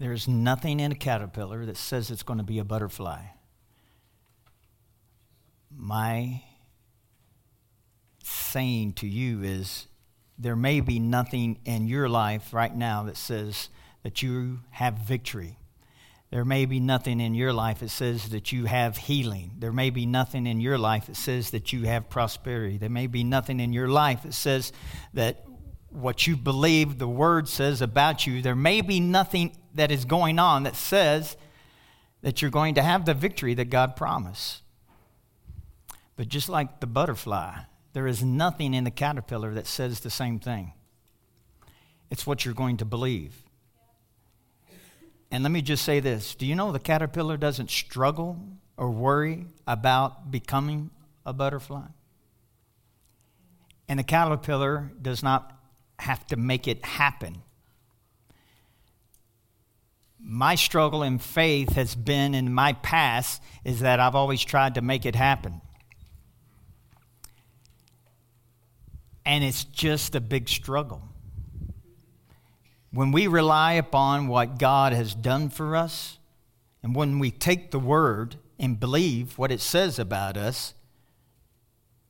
There's nothing in a caterpillar that says it's going to be a butterfly. My saying to you is there may be nothing in your life right now that says that you have victory. There may be nothing in your life that says that you have healing. There may be nothing in your life that says that you have prosperity. There may be nothing in your life that says that what you believe the word says about you, there may be nothing that is going on that says that you're going to have the victory that God promised. But just like the butterfly, there is nothing in the caterpillar that says the same thing. It's what you're going to believe. And let me just say this do you know the caterpillar doesn't struggle or worry about becoming a butterfly? And the caterpillar does not have to make it happen. My struggle in faith has been in my past is that I've always tried to make it happen. And it's just a big struggle. When we rely upon what God has done for us, and when we take the word and believe what it says about us,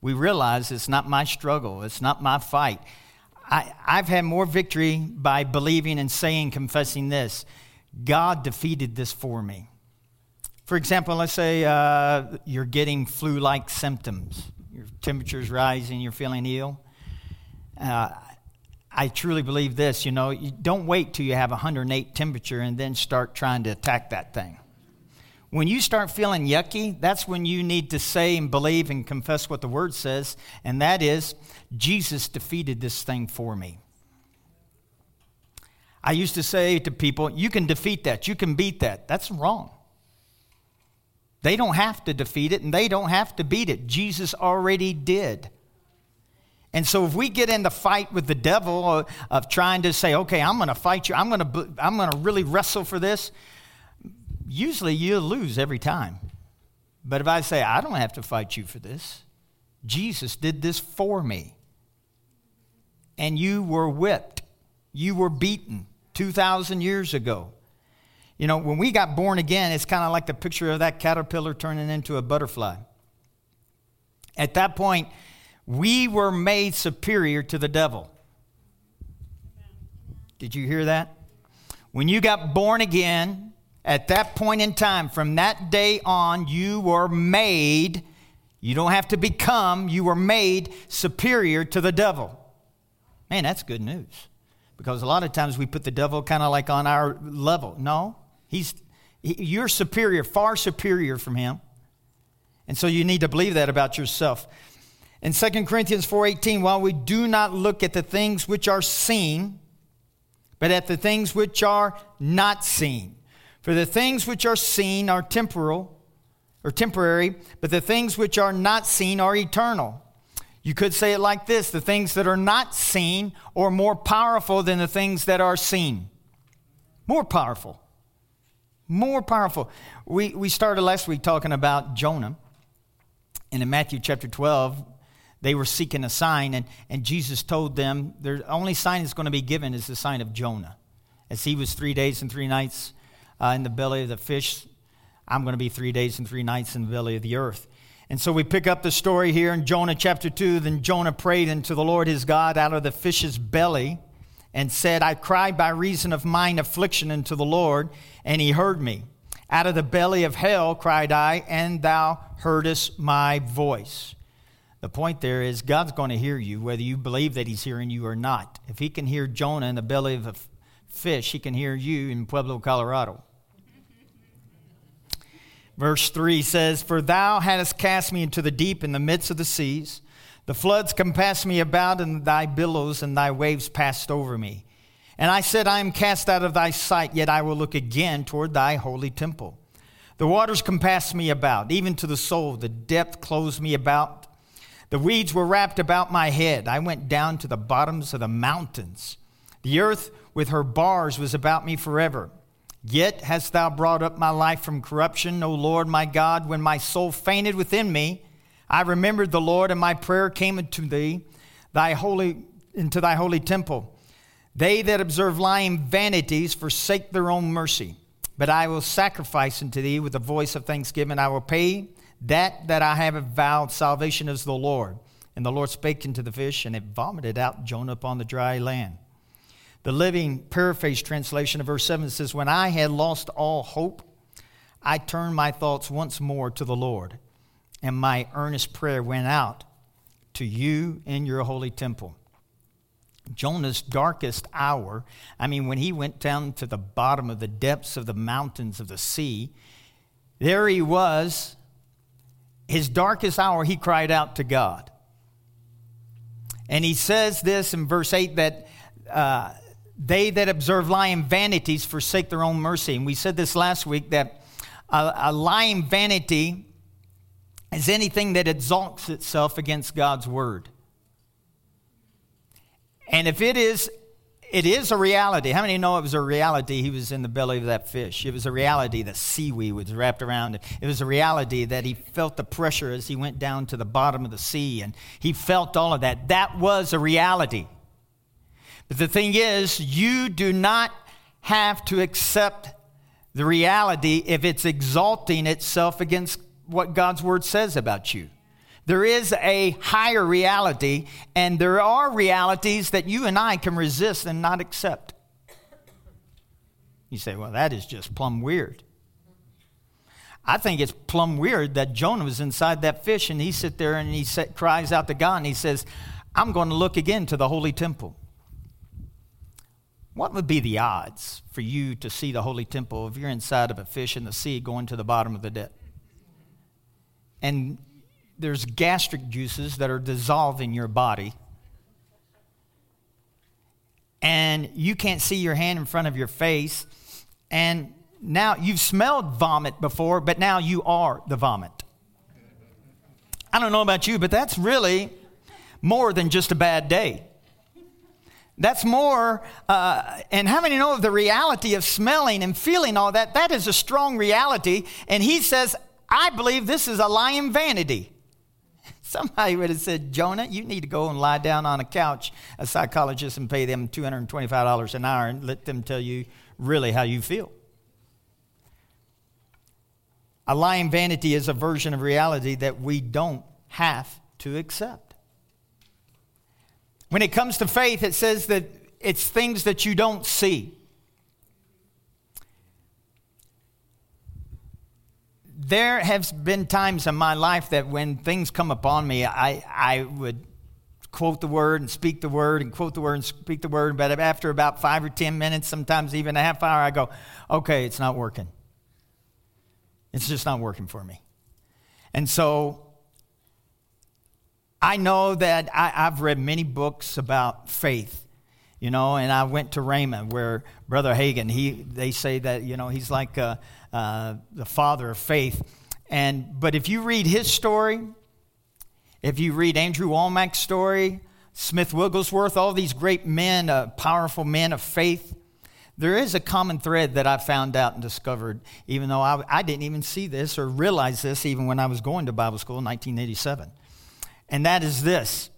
we realize it's not my struggle, it's not my fight. I, have had more victory by believing and saying, confessing this God defeated this for me. For example, let's say uh, you're getting flu like symptoms, your temperature's rising, you're feeling ill. Uh, I truly believe this, you know, you don't wait till you have 108 temperature and then start trying to attack that thing. When you start feeling yucky, that's when you need to say and believe and confess what the word says, and that is Jesus defeated this thing for me. I used to say to people, you can defeat that, you can beat that. That's wrong. They don't have to defeat it and they don't have to beat it. Jesus already did. And so if we get in the fight with the devil of, of trying to say, okay, I'm going to fight you, I'm going to, I'm going to really wrestle for this, usually you'll lose every time. But if I say, I don't have to fight you for this, Jesus did this for me. And you were whipped, you were beaten 2,000 years ago. You know, when we got born again, it's kind of like the picture of that caterpillar turning into a butterfly. At that point, we were made superior to the devil. Did you hear that? When you got born again, at that point in time, from that day on, you were made, you don't have to become, you were made superior to the devil. Man, that's good news. Because a lot of times we put the devil kind of like on our level. No, he's, he, you're superior, far superior from him. And so you need to believe that about yourself. In 2 Corinthians 4:18, while we do not look at the things which are seen, but at the things which are not seen. For the things which are seen are temporal or temporary, but the things which are not seen are eternal. You could say it like this the things that are not seen are more powerful than the things that are seen. More powerful. More powerful. We, we started last week talking about Jonah. And in Matthew chapter 12, they were seeking a sign, and, and Jesus told them the only sign that's going to be given is the sign of Jonah. As he was three days and three nights uh, in the belly of the fish, I'm going to be three days and three nights in the belly of the earth. And so we pick up the story here in Jonah chapter 2. Then Jonah prayed unto the Lord his God out of the fish's belly and said, I cried by reason of mine affliction unto the Lord, and he heard me. Out of the belly of hell cried I, and thou heardest my voice. The point there is God's going to hear you, whether you believe that He's hearing you or not. If He can hear Jonah in the belly of a fish, He can hear you in Pueblo, Colorado. Verse 3 says, For thou hadst cast me into the deep in the midst of the seas. The floods compassed me about, and thy billows and thy waves passed over me. And I said, I am cast out of thy sight, yet I will look again toward thy holy temple. The waters compassed me about, even to the soul. The depth closed me about. The weeds were wrapped about my head. I went down to the bottoms of the mountains. The earth with her bars was about me forever. Yet hast thou brought up my life from corruption, O Lord my God, when my soul fainted within me. I remembered the Lord, and my prayer came unto thee, thy holy, into thy holy temple. They that observe lying vanities forsake their own mercy. But I will sacrifice unto thee with the voice of thanksgiving. I will pay that that I have vowed. Salvation is the Lord. And the Lord spake unto the fish, and it vomited out Jonah upon the dry land. The living paraphrase translation of verse 7 says, When I had lost all hope, I turned my thoughts once more to the Lord, and my earnest prayer went out to you in your holy temple. Jonah's darkest hour, I mean, when he went down to the bottom of the depths of the mountains of the sea, there he was. His darkest hour, he cried out to God. And he says this in verse 8 that uh, they that observe lying vanities forsake their own mercy. And we said this last week that a, a lying vanity is anything that exalts itself against God's word. And if it is, it is a reality. How many know it was a reality? He was in the belly of that fish. It was a reality that seaweed was wrapped around it. It was a reality that he felt the pressure as he went down to the bottom of the sea, and he felt all of that. That was a reality. The thing is, you do not have to accept the reality if it's exalting itself against what God's word says about you. There is a higher reality, and there are realities that you and I can resist and not accept. You say, well, that is just plumb weird. I think it's plumb weird that Jonah was inside that fish and he sit there and he cries out to God and he says, I'm going to look again to the holy temple. What would be the odds for you to see the holy temple if you're inside of a fish in the sea going to the bottom of the depth? And there's gastric juices that are dissolving your body. And you can't see your hand in front of your face. And now you've smelled vomit before, but now you are the vomit. I don't know about you, but that's really more than just a bad day. That's more, uh, and how many know of the reality of smelling and feeling all that? That is a strong reality. And he says, I believe this is a lying vanity. Somebody would have said, Jonah, you need to go and lie down on a couch, a psychologist, and pay them $225 an hour and let them tell you really how you feel. A lying vanity is a version of reality that we don't have to accept. When it comes to faith, it says that it's things that you don't see. there have been times in my life that when things come upon me, I, I would quote the word and speak the word and quote the word and speak the word. But after about five or 10 minutes, sometimes even a half hour, I go, okay, it's not working. It's just not working for me. And so I know that I, have read many books about faith, you know, and I went to Rhema where Brother Hagin, he, they say that, you know, he's like, a, uh, the father of faith. And, but if you read his story, if you read Andrew Wommack's story, Smith Wigglesworth, all these great men, uh, powerful men of faith, there is a common thread that I found out and discovered, even though I, I didn't even see this or realize this even when I was going to Bible school in 1987. And that is this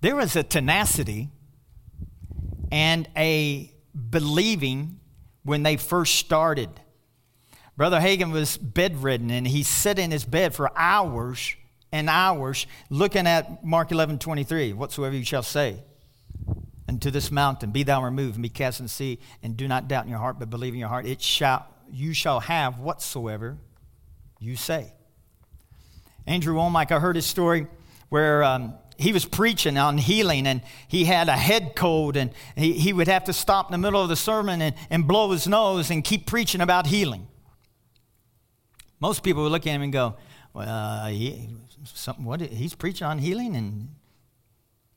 there was a tenacity and a believing when they first started. Brother Hagin was bedridden and he sat in his bed for hours and hours looking at Mark 11 23. Whatsoever you shall say unto this mountain, be thou removed and be cast in the sea, and do not doubt in your heart, but believe in your heart, it shall, you shall have whatsoever you say. Andrew Wommack, I heard his story where um, he was preaching on healing and he had a head cold and he, he would have to stop in the middle of the sermon and, and blow his nose and keep preaching about healing. Most people would look at him and go, well, uh, he, something, what, he's preaching on healing and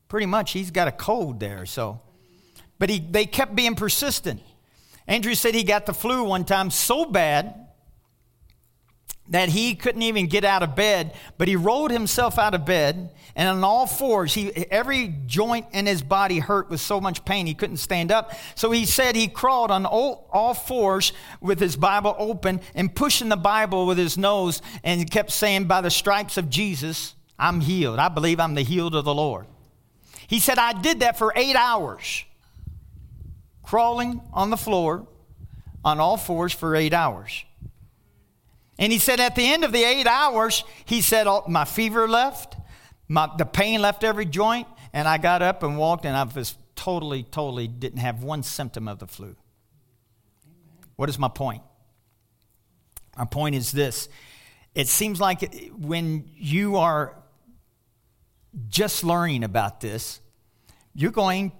pretty much he's got a cold there. So, but he, they kept being persistent. Andrew said he got the flu one time so bad that he couldn't even get out of bed, but he rolled himself out of bed, and on all fours, he, every joint in his body hurt with so much pain he couldn't stand up. So he said he crawled on all, all fours with his Bible open and pushing the Bible with his nose, and he kept saying, By the stripes of Jesus, I'm healed. I believe I'm the healed of the Lord. He said, I did that for eight hours. crawling on the floor on all fours for eight hours. And he said at the end of the eight hours, he said, oh, My fever left, my, the pain left every joint, and I got up and walked, and I was totally, totally didn't have one symptom of the flu. What is my point? My point is this it seems like when you are just learning about this, you're going,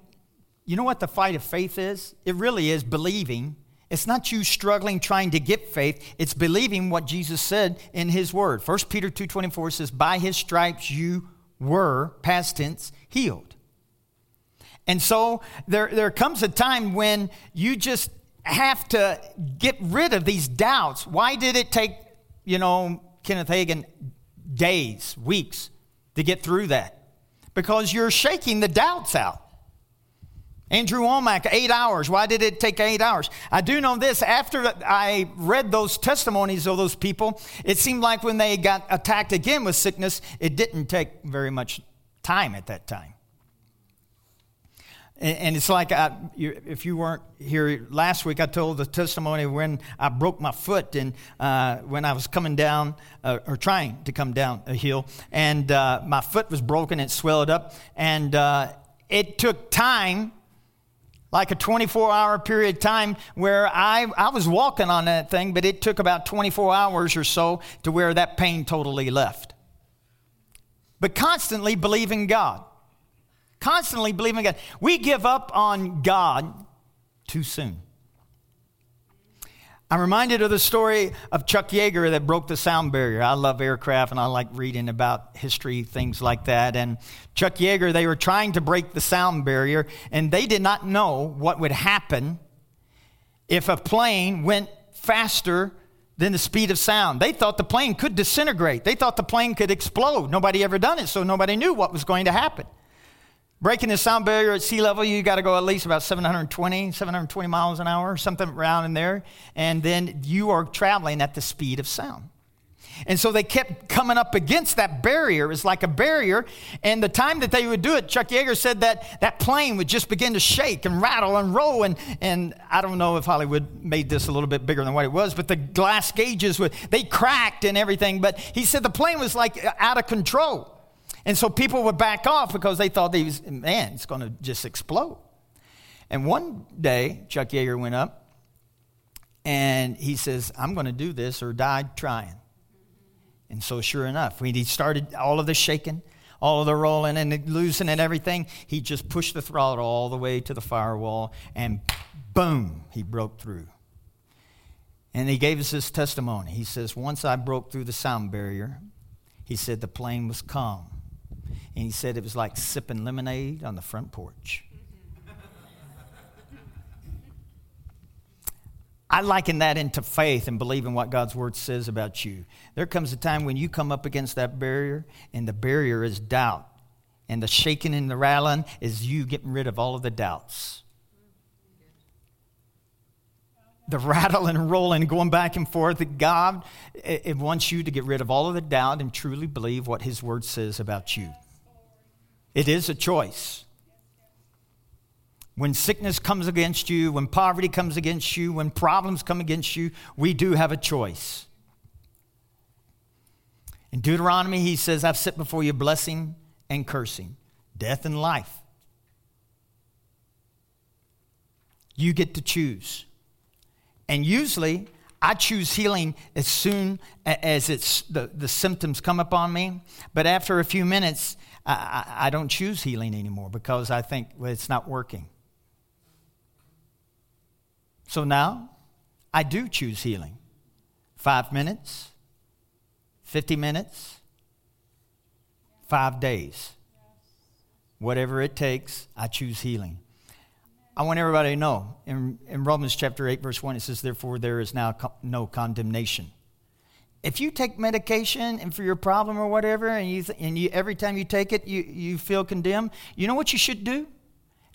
you know what the fight of faith is? It really is believing. It's not you struggling trying to get faith, it's believing what Jesus said in his word. 1 Peter 2:24 says, "By his stripes you were past tense healed." And so there, there comes a time when you just have to get rid of these doubts. Why did it take, you know, Kenneth Hagin days, weeks to get through that? Because you're shaking the doubts out. Andrew Wommack, eight hours. Why did it take eight hours? I do know this. After I read those testimonies of those people, it seemed like when they got attacked again with sickness, it didn't take very much time at that time. And it's like I, if you weren't here last week, I told the testimony when I broke my foot and uh, when I was coming down uh, or trying to come down a hill, and uh, my foot was broken, it swelled up, and uh, it took time, like a 24 hour period of time, where I, I was walking on that thing, but it took about 24 hours or so to where that pain totally left. But constantly believing God constantly believing God. We give up on God too soon. I'm reminded of the story of Chuck Yeager that broke the sound barrier. I love aircraft and I like reading about history, things like that. And Chuck Yeager, they were trying to break the sound barrier and they did not know what would happen if a plane went faster than the speed of sound. They thought the plane could disintegrate, they thought the plane could explode. Nobody ever done it, so nobody knew what was going to happen. Breaking the sound barrier at sea level, you got to go at least about 720, 720 miles an hour, something around in there. And then you are traveling at the speed of sound. And so they kept coming up against that barrier. It was like a barrier. And the time that they would do it, Chuck Yeager said that that plane would just begin to shake and rattle and roll. And, and I don't know if Hollywood made this a little bit bigger than what it was, but the glass gauges, would, they cracked and everything. But he said the plane was like out of control. And so people would back off because they thought was, man, it's going to just explode. And one day, Chuck Yeager went up and he says, I'm going to do this or die trying. And so, sure enough, when he started all of the shaking, all of the rolling and loosening and everything, he just pushed the throttle all the way to the firewall and boom, he broke through. And he gave us his testimony. He says, Once I broke through the sound barrier, he said the plane was calm. And he said it was like sipping lemonade on the front porch. I liken that into faith and believing what God's word says about you. There comes a time when you come up against that barrier, and the barrier is doubt. And the shaking and the rattling is you getting rid of all of the doubts. The rattling and rolling, going back and forth, that God it wants you to get rid of all of the doubt and truly believe what His word says about you. It is a choice. When sickness comes against you, when poverty comes against you, when problems come against you, we do have a choice. In Deuteronomy, he says, I've set before you blessing and cursing, death and life. You get to choose. And usually, I choose healing as soon as it's the, the symptoms come upon me. But after a few minutes, I, I, don't choose healing anymore because I think well, it's not working. So now I do choose healing. Five minutes, 50 minutes, five days. Whatever it takes, I choose healing. I want everybody to know in, in Romans chapter 8, verse 1, it says, Therefore, there is now no condemnation if you take medication and for your problem or whatever, and you th- and you every time you take it you, you feel condemned, you know what you should do?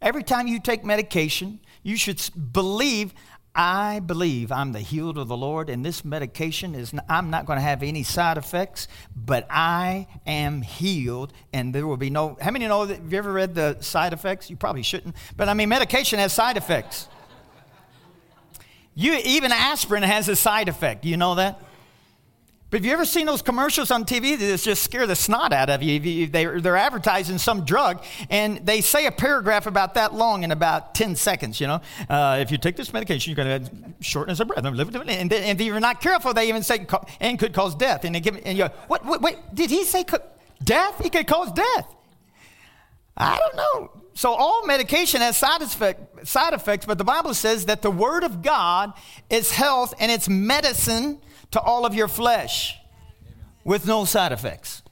Every time you take medication, you should believe. I believe I'm the healed of the Lord, and this medication is. I'm not going to have any side effects, but I am healed, and there will be no. How many know that? Have you ever read the side effects? You probably shouldn't, but I mean, medication has side effects. You, even aspirin has a side effect. You know that? But have you ever seen those commercials on TV that just scare the snot out of you? They're, advertising some drug, and they say a paragraph about that long in about 10 seconds, you know. Uh, if you take this medication, you're going to shortness of breath. And, if you're not careful, they even say, and could cause death. And, they give, and you go, what, what, wait, did he say death? He could cause death. I don't know. So all medication has side, effect, side effects, but the Bible says that the Word of God is health and it's medicine to all of your flesh with no side effects.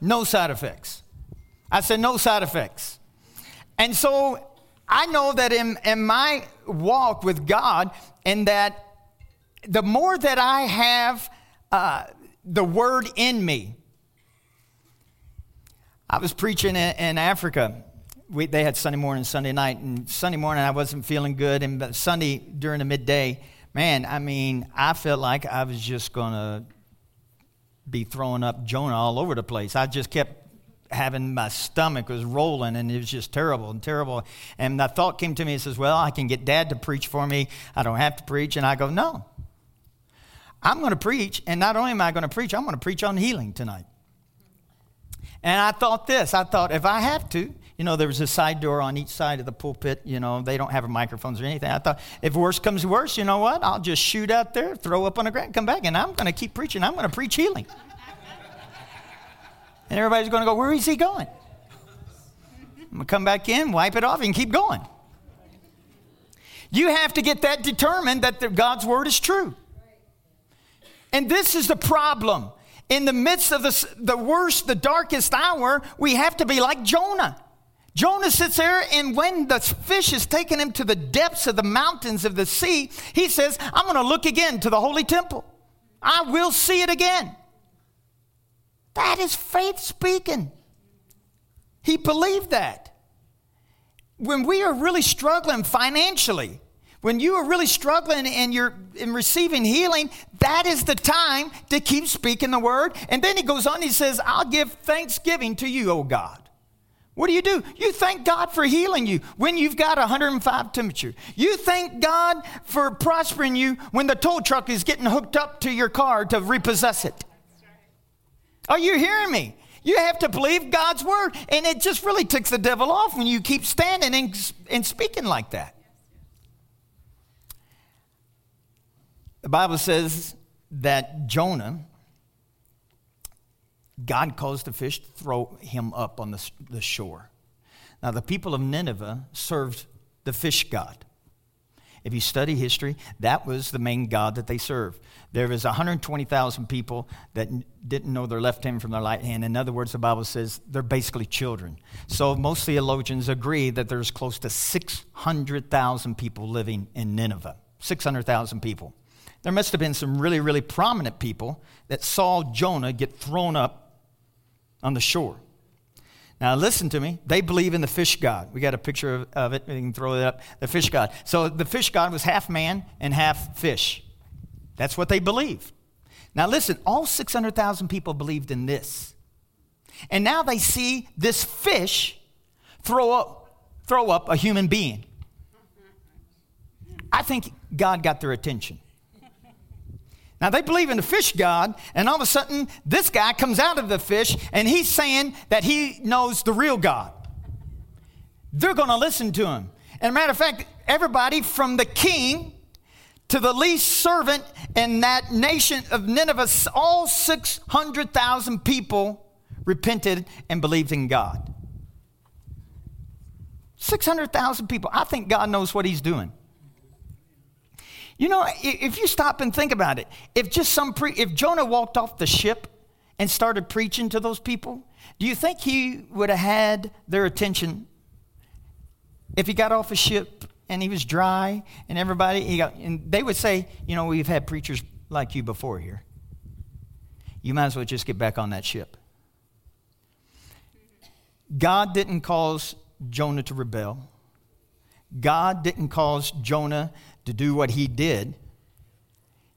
No side effects. I said no side effects. And so I know that in, in my walk with God, and that the more that I have uh, the word in me, I was preaching in, in Africa. We, they had Sunday morning, Sunday night, and Sunday morning I wasn't feeling good, and Sunday during the midday, man, I mean, I felt like I was just going to be throwing up Jonah all over the place. I just kept having my stomach was rolling and it was just terrible and terrible. And the thought came to me and says, Well, I can get dad to preach for me. I don't have to preach. And I go, No. I'm going to preach. And not only am I going to preach, I'm going to preach on healing tonight. And I thought this I thought, if I have to, you know, there was a side door on each side of the pulpit. You know, they don't have microphones or anything. I thought, if worse comes worse, you know what? I'll just shoot out there, throw up on the ground, come back, and I'm going to keep preaching. I'm going to preach healing. and everybody's going to go, where is he going? I'm going to come back in, wipe it off, and keep going. You have to get that determined that the, God's word is true. And this is the problem. In the midst of the, the worst, the darkest hour, we have to be like Jonah. Jonah sits there, and when the fish is taking him to the depths of the mountains of the sea, he says, I'm going to look again to the holy temple. I will see it again. That is faith speaking. He believed that. When we are really struggling financially, when you are really struggling and you're in receiving healing, that is the time to keep speaking the word. And then he goes on, he says, I'll give thanksgiving to you, O God. What do you do? You thank God for healing you when you've got 105 temperature. You thank God for prospering you when the tow truck is getting hooked up to your car to repossess it. Are you hearing me? You have to believe God's word. And it just really ticks the devil off when you keep standing and, and speaking like that. The Bible says that Jonah God caused the fish to throw him up on the, the shore. Now, the people of Nineveh served the fish god. If you study history, that was the main god that they served. There was 120,000 people that didn't know their left hand from their right hand. In other words, the Bible says they're basically children. So most theologians agree that there's close to 600,000 people living in Nineveh. 600,000 people. There must have been some really, really prominent people that saw Jonah get thrown up on the shore. Now, listen to me. They believe in the fish god. We got a picture of, of it. We can throw it up. The fish god. So, the fish god was half man and half fish. That's what they believed. Now, listen, all 600,000 people believed in this. And now they see this fish throw up, throw up a human being. I think God got their attention. Now they believe in the fish god, and all of a sudden, this guy comes out of the fish and he's saying that he knows the real God. They're going to listen to him. And a matter of fact, everybody from the king to the least servant in that nation of Nineveh, all 600,000 people repented and believed in God. 600,000 people. I think God knows what he's doing. You know, if you stop and think about it, if just some pre- if Jonah walked off the ship and started preaching to those people, do you think he would have had their attention if he got off a ship and he was dry and everybody he got, and they would say, you know, we've had preachers like you before here. You might as well just get back on that ship. God didn't cause Jonah to rebel. God didn't cause Jonah to do what he did.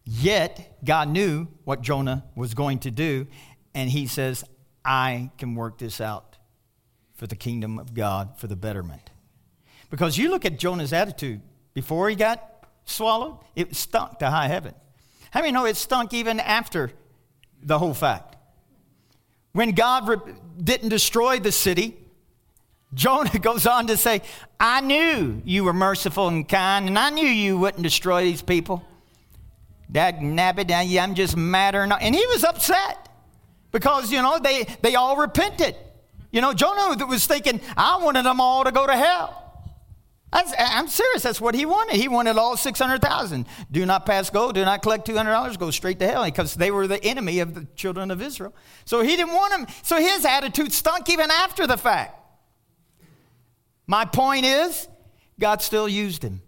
Yet, God knew what Jonah was going to do, and he says, I can work this out for the kingdom of God, for the betterment. Because you look at Jonah's attitude before he got swallowed? It stunk to high heaven. How many know it stunk even after the whole fact? When God re- didn't destroy the city, Jonah goes on to say, I knew you were merciful and kind, and I knew you wouldn't destroy these people. That nabbit, I'm just madder. And he was upset because, you know, they, they all repented. You know, Jonah was thinking, I wanted them all to go to hell. I'm serious. That's what he wanted. He wanted all 600,000. Do not pass go. Do not collect $200. Go straight to hell because they were the enemy of the children of Israel. So he didn't want them. So his attitude stunk even after the fact. My point is, God still used him.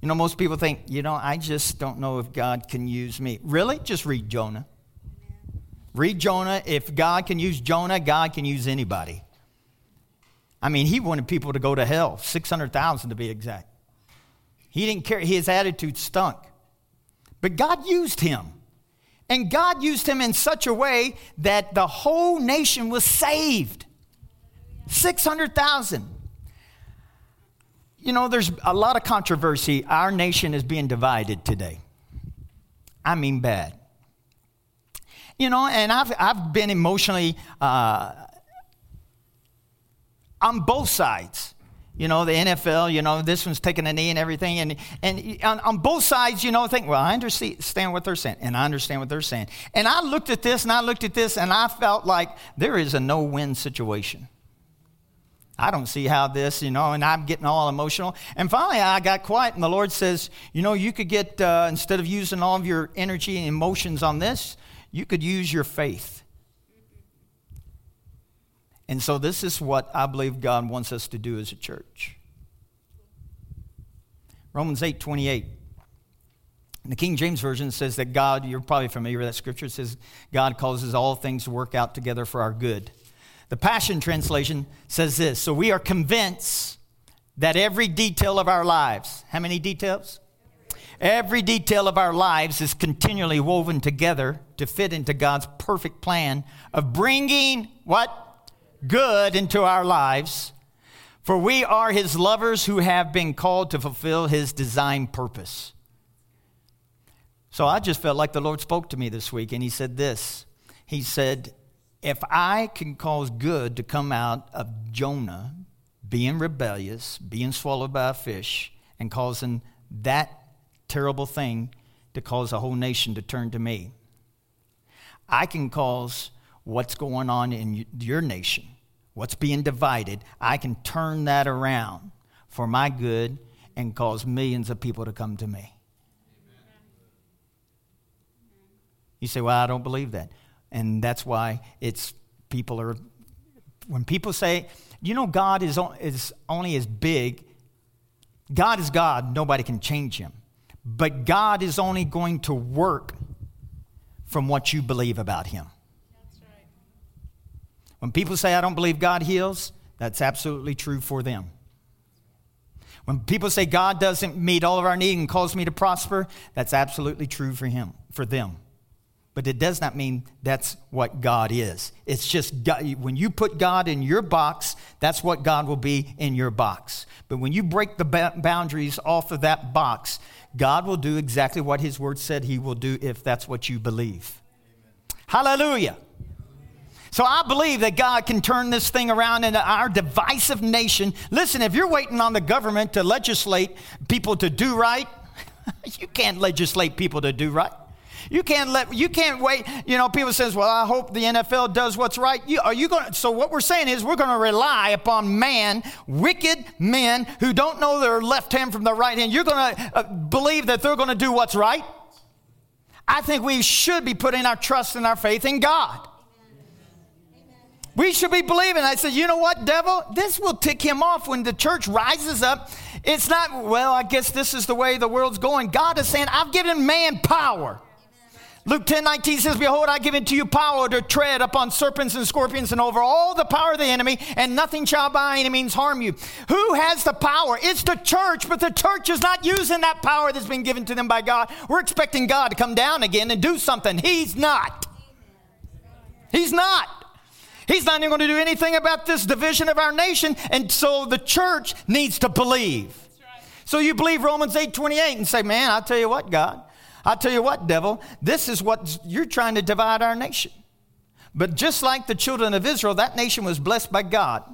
You know, most people think, you know, I just don't know if God can use me. Really? Just read Jonah. Read Jonah. If God can use Jonah, God can use anybody. I mean, he wanted people to go to hell, 600,000 to be exact. He didn't care. His attitude stunk. But God used him. And God used him in such a way that the whole nation was saved. 600,000. You know, there's a lot of controversy. Our nation is being divided today. I mean, bad. You know, and I've, I've been emotionally uh, on both sides. You know, the NFL, you know, this one's taking a knee and everything. And, and on, on both sides, you know, think, well, I understand what they're saying, and I understand what they're saying. And I looked at this and I looked at this, and I felt like there is a no win situation. I don't see how this, you know, and I'm getting all emotional. And finally, I got quiet, and the Lord says, you know, you could get, uh, instead of using all of your energy and emotions on this, you could use your faith. And so, this is what I believe God wants us to do as a church. Romans 8 28. The King James Version says that God, you're probably familiar with that scripture, says God causes all things to work out together for our good. The Passion Translation says this So we are convinced that every detail of our lives, how many details? Every detail of our lives is continually woven together to fit into God's perfect plan of bringing what? Good into our lives. For we are his lovers who have been called to fulfill his design purpose. So I just felt like the Lord spoke to me this week, and he said this. He said, if I can cause good to come out of Jonah being rebellious, being swallowed by a fish, and causing that terrible thing to cause a whole nation to turn to me, I can cause what's going on in your nation, what's being divided, I can turn that around for my good and cause millions of people to come to me. You say, Well, I don't believe that. And that's why it's people are, when people say, you know, God is, is only as big, God is God, nobody can change him. But God is only going to work from what you believe about him. Right. When people say, I don't believe God heals, that's absolutely true for them. When people say God doesn't meet all of our needs and calls me to prosper, that's absolutely true for him, for them but it does not mean that's what God is. It's just God, when you put God in your box, that's what God will be in your box. But when you break the boundaries off of that box, God will do exactly what His Word said He will do if that's what you believe. Amen. Hallelujah. So I believe that God can turn this thing around in our divisive nation. Listen, if you're waiting on the government to legislate people to do right, you can't legislate people to do right. You can't let you can't wait. You know, people says, "Well, I hope the NFL does what's right." You, are you going? So what we're saying is we're going to rely upon man, wicked men who don't know their left hand from their right hand. You're going to uh, believe that they're going to do what's right. I think we should be putting our trust and our faith in God. We should be believing. I said, you know what, devil? This will tick him off when the church rises up. It's not, well, I guess this is the way the world's going. God is saying, I've given man power. Luke 10 19 says, Behold, I give unto you power to tread upon serpents and scorpions and over all the power of the enemy, and nothing shall by any means harm you. Who has the power? It's the church, but the church is not using that power that's been given to them by God. We're expecting God to come down again and do something. He's not. He's not. He's not even going to do anything about this division of our nation, and so the church needs to believe. So you believe Romans 8 28 and say, Man, I'll tell you what, God, I'll tell you what, devil, this is what you're trying to divide our nation. But just like the children of Israel, that nation was blessed by God.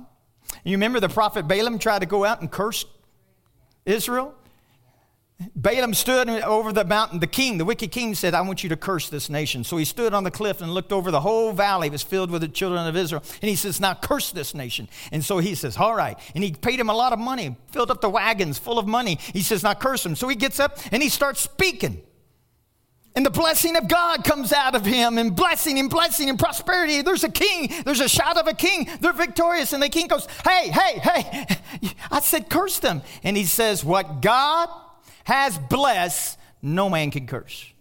You remember the prophet Balaam tried to go out and curse Israel? Balaam stood over the mountain. The king, the wicked king, said, I want you to curse this nation. So he stood on the cliff and looked over the whole valley. It was filled with the children of Israel. And he says, Now curse this nation. And so he says, All right. And he paid him a lot of money, filled up the wagons full of money. He says, Now curse them. So he gets up and he starts speaking. And the blessing of God comes out of him, and blessing and blessing and prosperity. There's a king, there's a shout of a king. They're victorious. And the king goes, Hey, hey, hey. I said, Curse them. And he says, What God has blessed, no man can curse.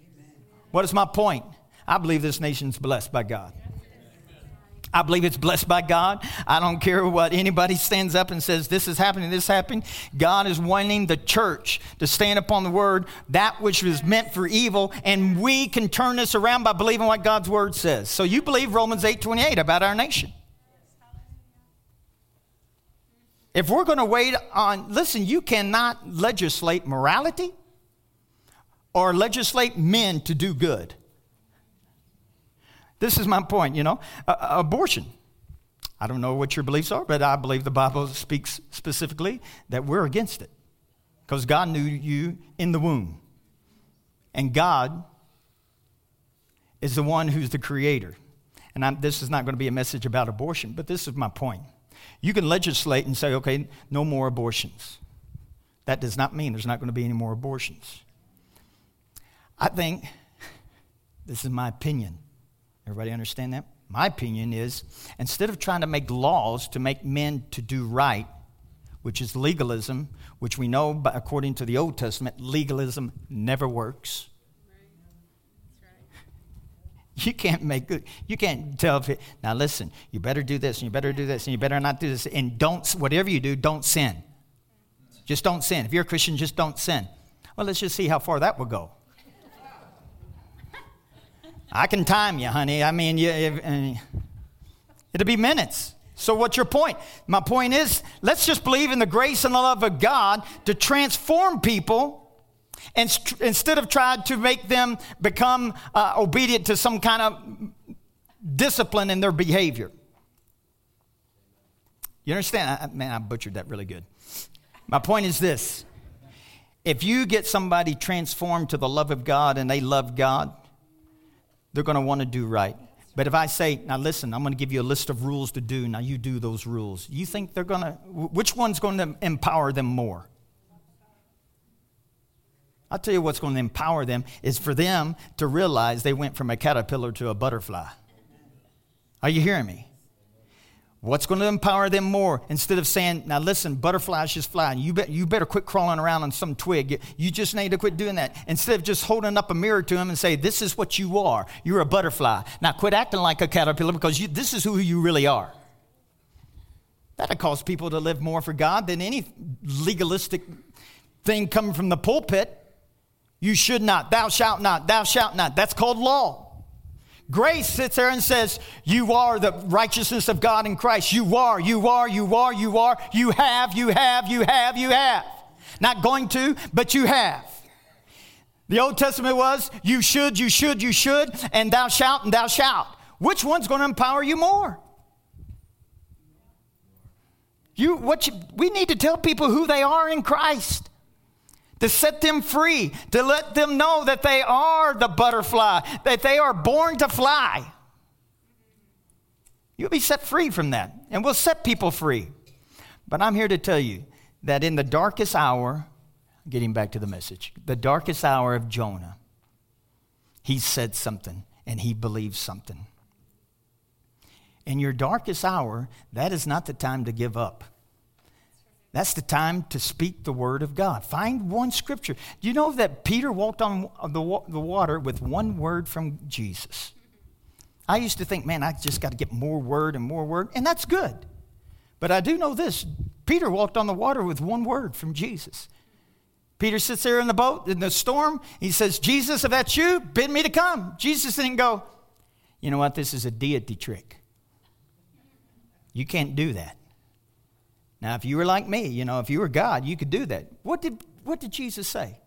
What is my point? I believe this nation's blessed by God. I believe it's blessed by God. I don't care what anybody stands up and says, this is happening, this happened. God is wanting the church to stand upon the word, that which was meant for evil, and we can turn this around by believing what God's word says. So you believe Romans 8 28 about our nation. If we're going to wait on, listen, you cannot legislate morality or legislate men to do good. This is my point, you know. Uh, abortion. I don't know what your beliefs are, but I believe the Bible speaks specifically that we're against it because God knew you in the womb. And God is the one who's the creator. And I'm, this is not going to be a message about abortion, but this is my point. You can legislate and say, okay, no more abortions. That does not mean there's not going to be any more abortions. I think, this is my opinion. Everybody understand that? My opinion is instead of trying to make laws to make men to do right, which is legalism, which we know according to the Old Testament, legalism never works. You can't make good. You can't tell if it, now listen, you better do this and you better do this and you better not do this and don't whatever you do, don't sin. Just don't sin. If you're a Christian, just don't sin. Well, let's just see how far that will go. I can time you, honey. I mean, you, uh, it'll be minutes. So, what's your point? My point is let's just believe in the grace and the love of God to transform people and st- instead of trying to make them become uh, obedient to some kind of discipline in their behavior. You understand? I, man, I butchered that really good. My point is this if you get somebody transformed to the love of God and they love God, they're going to want to do right. But if I say, now listen, I'm going to give you a list of rules to do, now you do those rules, you think they're going to, which one's going to empower them more? I'll tell you what's going to empower them is for them to realize they went from a caterpillar to a butterfly. Are you hearing me? What's going to empower them more? Instead of saying, now listen, butterflies just fly, you, be, you better quit crawling around on some twig. You just need to quit doing that. Instead of just holding up a mirror to them and say, this is what you are. You're a butterfly. Now quit acting like a caterpillar because you, this is who you really are. That'll cause people to live more for God than any legalistic thing coming from the pulpit. You should not. Thou shalt not. Thou shalt not. That's called law. Grace sits there and says, You are the righteousness of God in Christ. You are, you are, you are, you are. You have, you have, you have, you have. Not going to, but you have. The Old Testament was, You should, you should, you should, and thou shalt, and thou shalt. Which one's going to empower you more? You, what you, we need to tell people who they are in Christ to set them free, to let them know that they are the butterfly, that they are born to fly. You'll be set free from that, and we'll set people free. But I'm here to tell you that in the darkest hour, getting back to the message, the darkest hour of Jonah, he said something and he believed something. In your darkest hour, that is not the time to give up. That's the time to speak the word of God. Find one scripture. Do you know that Peter walked on the, the water with one word from Jesus? I used to think, man, I just got to get more word and more word, and that's good. But I do know this Peter walked on the water with one word from Jesus. Peter sits there in the boat in the storm. He says, Jesus, if that's you, bid me to come. Jesus didn't go, you know what? This is a deity trick. You can't do that. Now, if you were like me, you know, if you were God, you could do that. What did what did Jesus say?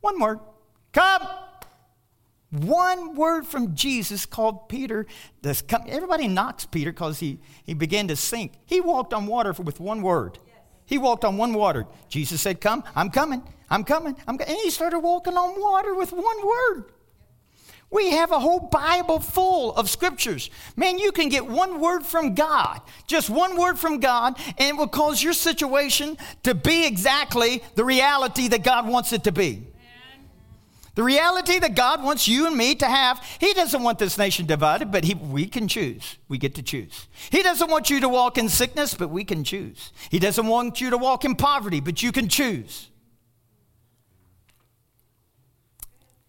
One word come. One word from Jesus called Peter. This, everybody knocks Peter because he, he began to sink. He walked on water with one word. He walked on one water. Jesus said, Come, I'm coming, I'm coming, I'm coming. And he started walking on water with one word. We have a whole Bible full of scriptures. Man, you can get one word from God, just one word from God, and it will cause your situation to be exactly the reality that God wants it to be. The reality that God wants you and me to have, He doesn't want this nation divided, but he, we can choose. We get to choose. He doesn't want you to walk in sickness, but we can choose. He doesn't want you to walk in poverty, but you can choose.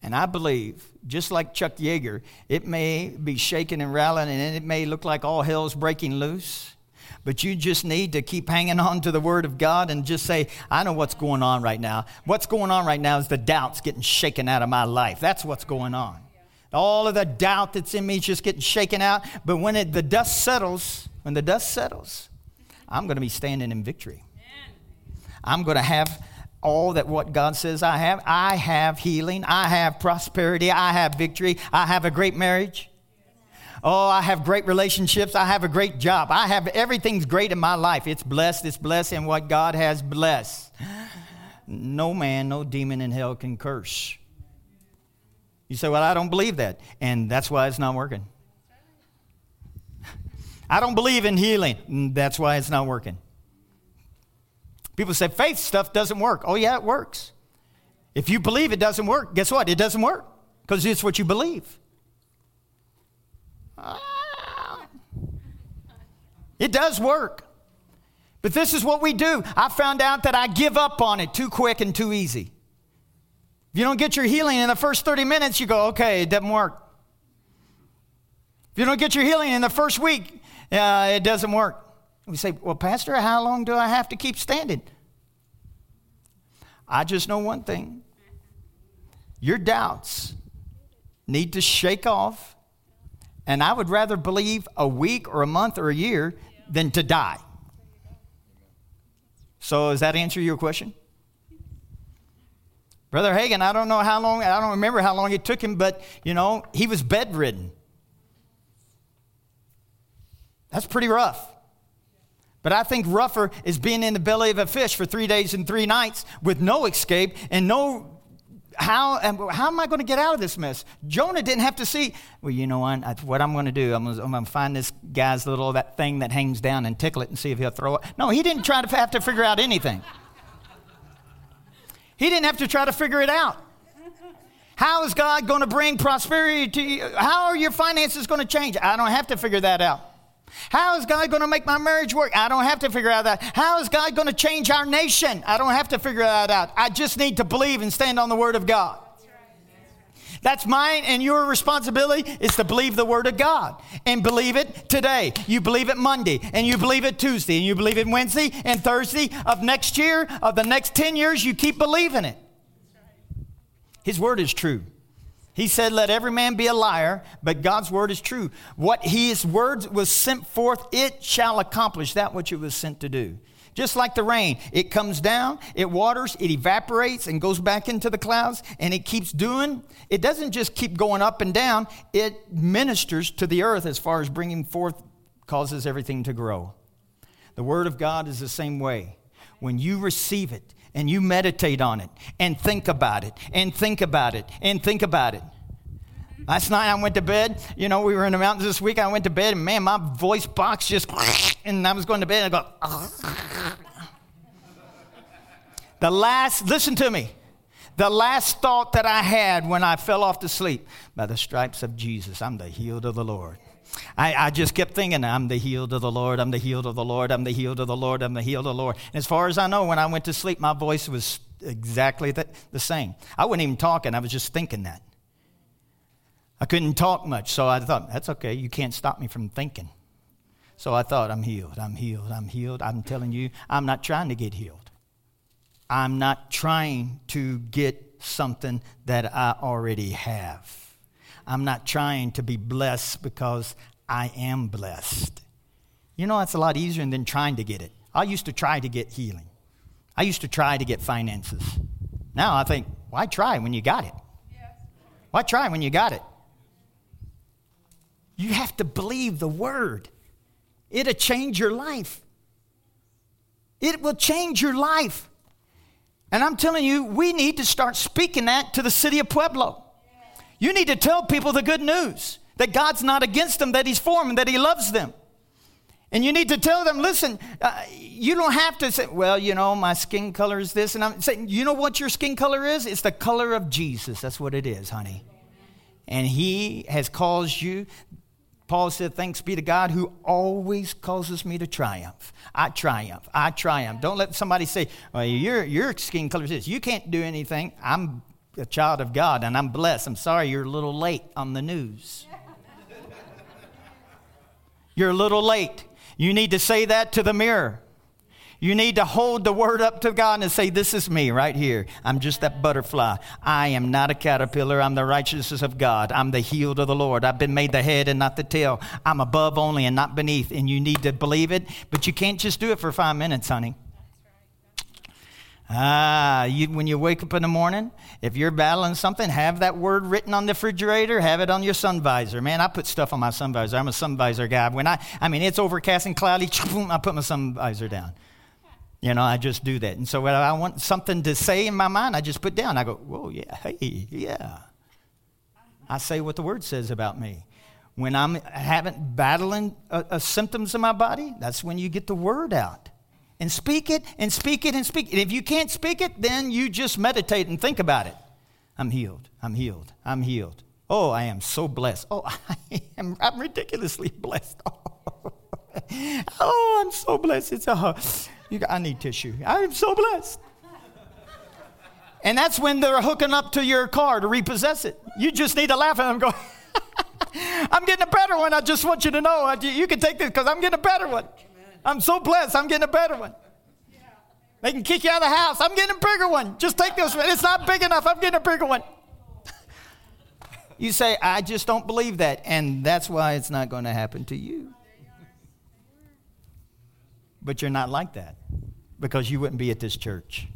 And I believe, just like Chuck Yeager, it may be shaking and rattling and it may look like all hell's breaking loose. But you just need to keep hanging on to the Word of God and just say, I know what's going on right now. What's going on right now is the doubts getting shaken out of my life. That's what's going on. All of the doubt that's in me is just getting shaken out. But when it, the dust settles, when the dust settles, I'm going to be standing in victory. I'm going to have all that what God says I have. I have healing. I have prosperity. I have victory. I have a great marriage. Oh, I have great relationships. I have a great job. I have everything's great in my life. It's blessed. It's blessed in what God has blessed. No man, no demon in hell can curse. You say, Well, I don't believe that. And that's why it's not working. I don't believe in healing. Mm, that's why it's not working. People say faith stuff doesn't work. Oh, yeah, it works. If you believe it doesn't work, guess what? It doesn't work because it's what you believe. It does work. But this is what we do. I found out that I give up on it too quick and too easy. If you don't get your healing in the first 30 minutes, you go, okay, it doesn't work. If you don't get your healing in the first week, uh, it doesn't work. We say, well, Pastor, how long do I have to keep standing? I just know one thing your doubts need to shake off and I would rather believe a week or a month or a year than to die. So, does that answer your question? Brother Hagin, I don't know how long, I don't remember how long it took him, but, you know, he was bedridden. That's pretty rough. But I think rougher is being in the belly of a fish for three days and three nights with no escape and no how, how am I going to get out of this mess? Jonah didn't have to see, well, you know what, what I'm going to do, I'm going to find this guy's little, that thing that hangs down and tickle it and see if he'll throw it. No, he didn't try to have to figure out anything. He didn't have to try to figure it out. How is God going to bring prosperity to you? How are your finances going to change? I don't have to figure that out. How is God going to make my marriage work? I don't have to figure out that. How is God going to change our nation? I don't have to figure that out. I just need to believe and stand on the Word of God. That's mine and your responsibility is to believe the Word of God and believe it today. You believe it Monday and you believe it Tuesday and you believe it Wednesday and Thursday of next year, of the next 10 years, you keep believing it. His Word is true. He said, Let every man be a liar, but God's word is true. What his word was sent forth, it shall accomplish that which it was sent to do. Just like the rain, it comes down, it waters, it evaporates, and goes back into the clouds, and it keeps doing. It doesn't just keep going up and down, it ministers to the earth as far as bringing forth, causes everything to grow. The Word of God is the same way. When you receive it, and you meditate on it and think about it and think about it and think about it. Last night I went to bed. You know, we were in the mountains this week. I went to bed, and man, my voice box just, and I was going to bed, and I go, the last, listen to me, the last thought that I had when I fell off to sleep, by the stripes of Jesus, I'm the healed of the Lord. I, I, just kept thinking, I'm the healed of the Lord, I'm the healed of the Lord, I'm the healed of the Lord, I'm the healed of the Lord. And as far as I know, when I went to sleep, my voice was exactly the, the same. I wasn't even talking, I was just thinking that. I couldn't talk much, so I thought, that's okay, you can't stop me from thinking. So I thought, I'm healed, I'm healed, I'm healed. I'm telling you, I'm not trying to get healed. I'm not trying to get something that I already have. I'm not trying to be blessed because I am blessed. You know, that's a lot easier than trying to get it. I used to try to get healing. I used to try to get finances. Now I think, why try when you got it? Why try when you got it? You have to believe the word. It'll change your life. It will change your life. And I'm telling you, we need to start speaking that to the city of Pueblo. You need to tell people the good news that God's not against them, that He's for them, that He loves them. And you need to tell them, listen, uh, you don't have to say, well, you know, my skin color is this. And I'm saying, you know what your skin color is? It's the color of Jesus. That's what it is, honey. And He has caused you. Paul said, Thanks be to God who always causes me to triumph. I triumph. I triumph. Don't let somebody say, Well, your, your skin color is this. You can't do anything. I'm a child of God and I'm blessed. I'm sorry you're a little late on the news. you're a little late. You need to say that to the mirror. You need to hold the word up to God and say, This is me right here. I'm just that butterfly. I am not a caterpillar. I'm the righteousness of God. I'm the healed of the Lord. I've been made the head and not the tail. I'm above only and not beneath. And you need to believe it, but you can't just do it for five minutes, honey. Ah, you, when you wake up in the morning, if you're battling something, have that word written on the refrigerator, have it on your sun visor. Man, I put stuff on my sun visor. I'm a sun visor guy. When I, I mean, it's overcast and cloudy, I put my sun visor down. You know, I just do that. And so when I want something to say in my mind, I just put down. I go, whoa, yeah, hey, yeah. I say what the word says about me. When I'm having battling uh, uh, symptoms in my body, that's when you get the word out and speak it and speak it and speak it. If you can't speak it, then you just meditate and think about it. I'm healed. I'm healed. I'm healed. Oh, I am so blessed. Oh, I am I'm ridiculously blessed. Oh, oh I'm so blessed. It's a you I need tissue. I am so blessed. And that's when they're hooking up to your car to repossess it. You just need to laugh at them go, I'm getting a better one. I just want you to know. You can take this because I'm getting a better one. I'm so blessed. I'm getting a better one. They can kick you out of the house. I'm getting a bigger one. Just take this one. It's not big enough. I'm getting a bigger one. you say, I just don't believe that. And that's why it's not going to happen to you. But you're not like that because you wouldn't be at this church.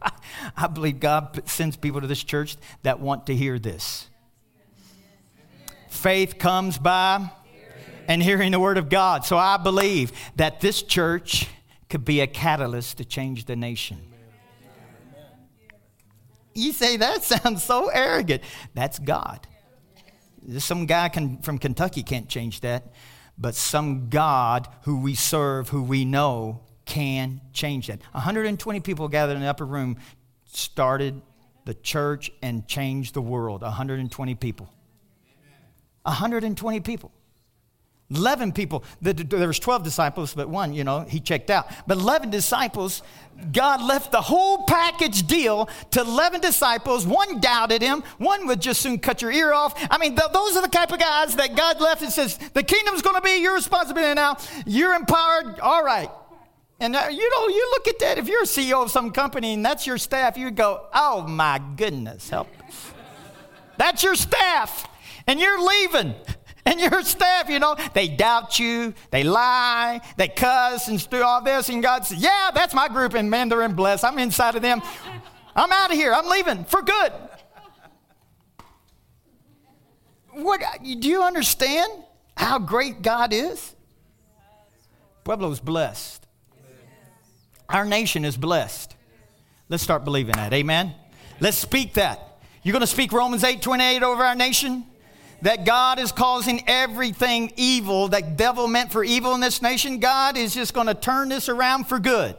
I believe God sends people to this church that want to hear this. Faith comes by and hearing the word of God. So I believe that this church could be a catalyst to change the nation. You say that sounds so arrogant. That's God. Some guy can, from Kentucky can't change that but some God who we serve, who we know, can change that. 120 people gathered in the upper room started the church and changed the world. 120 people. 120 people. 11 people. There was 12 disciples, but one, you know, he checked out. But 11 disciples, God left the whole package deal to 11 disciples. One doubted him. One would just soon cut your ear off. I mean, th- those are the type of guys that God left and says, the kingdom's going to be your responsibility now. You're empowered. All right. And uh, you know, you look at that. If you're a CEO of some company and that's your staff, you go, oh my goodness, help that's your staff. And you're leaving. And your staff, you know, they doubt you, they lie, they cuss and do all this. And God says, Yeah, that's my group, and man, they're in bless. I'm inside of them. I'm out of here. I'm leaving for good. What do you understand how great God is? Pueblo's blessed. Our nation is blessed. Let's start believing that. Amen. Let's speak that. You're going to speak Romans 8 28 over our nation? That God is causing everything evil that devil meant for evil in this nation, God is just going to turn this around for good.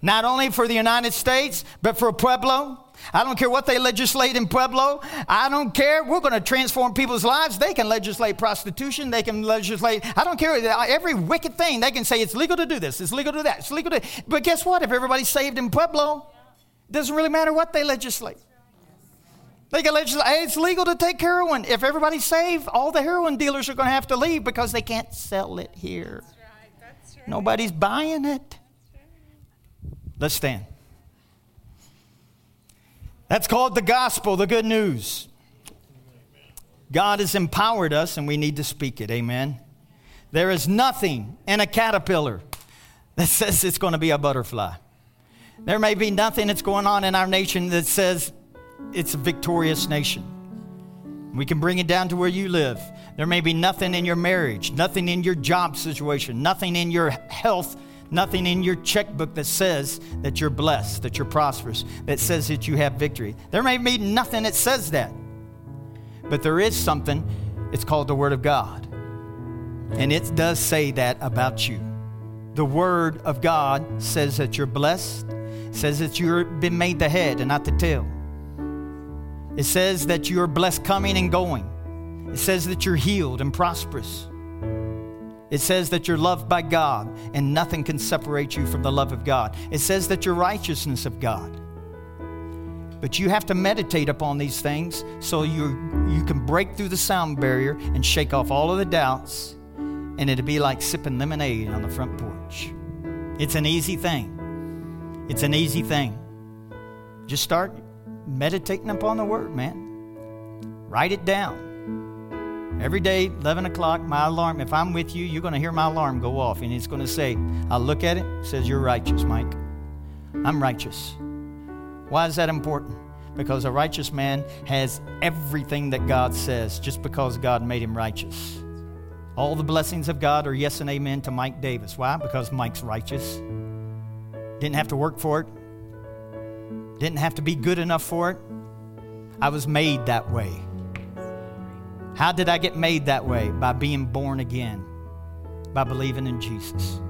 Not only for the United States, but for Pueblo. I don't care what they legislate in Pueblo. I don't care. We're going to transform people's lives. They can legislate prostitution. They can legislate, I don't care. Every wicked thing, they can say it's legal to do this, it's legal to do that, it's legal to. But guess what? If everybody's saved in Pueblo, it doesn't really matter what they legislate. They can legislate, hey, it's legal to take heroin. If everybody's saved, all the heroin dealers are going to have to leave because they can't sell it here. That's right. That's right. Nobody's buying it. Right. Let's stand. That's called the gospel, the good news. God has empowered us and we need to speak it. Amen. There is nothing in a caterpillar that says it's going to be a butterfly. There may be nothing that's going on in our nation that says it's a victorious nation. We can bring it down to where you live. There may be nothing in your marriage, nothing in your job situation, nothing in your health, nothing in your checkbook that says that you're blessed, that you're prosperous, that says that you have victory. There may be nothing that says that. But there is something, it's called the Word of God. And it does say that about you. The Word of God says that you're blessed, says that you've been made the head and not the tail. It says that you're blessed coming and going. It says that you're healed and prosperous. It says that you're loved by God and nothing can separate you from the love of God. It says that you're righteousness of God. But you have to meditate upon these things so you, you can break through the sound barrier and shake off all of the doubts, and it'll be like sipping lemonade on the front porch. It's an easy thing. It's an easy thing. Just start meditating upon the Word, man. Write it down. Every day, 11 o'clock, my alarm, if I'm with you, you're going to hear my alarm go off, and it's going to say, I'll look at it says, You're righteous, Mike. I'm righteous. Why is that important? Because a righteous man has everything that God says just because God made him righteous. All the blessings of God are yes and amen to Mike Davis. Why? Because Mike's righteous. Didn't have to work for it, didn't have to be good enough for it. I was made that way. How did I get made that way? By being born again, by believing in Jesus.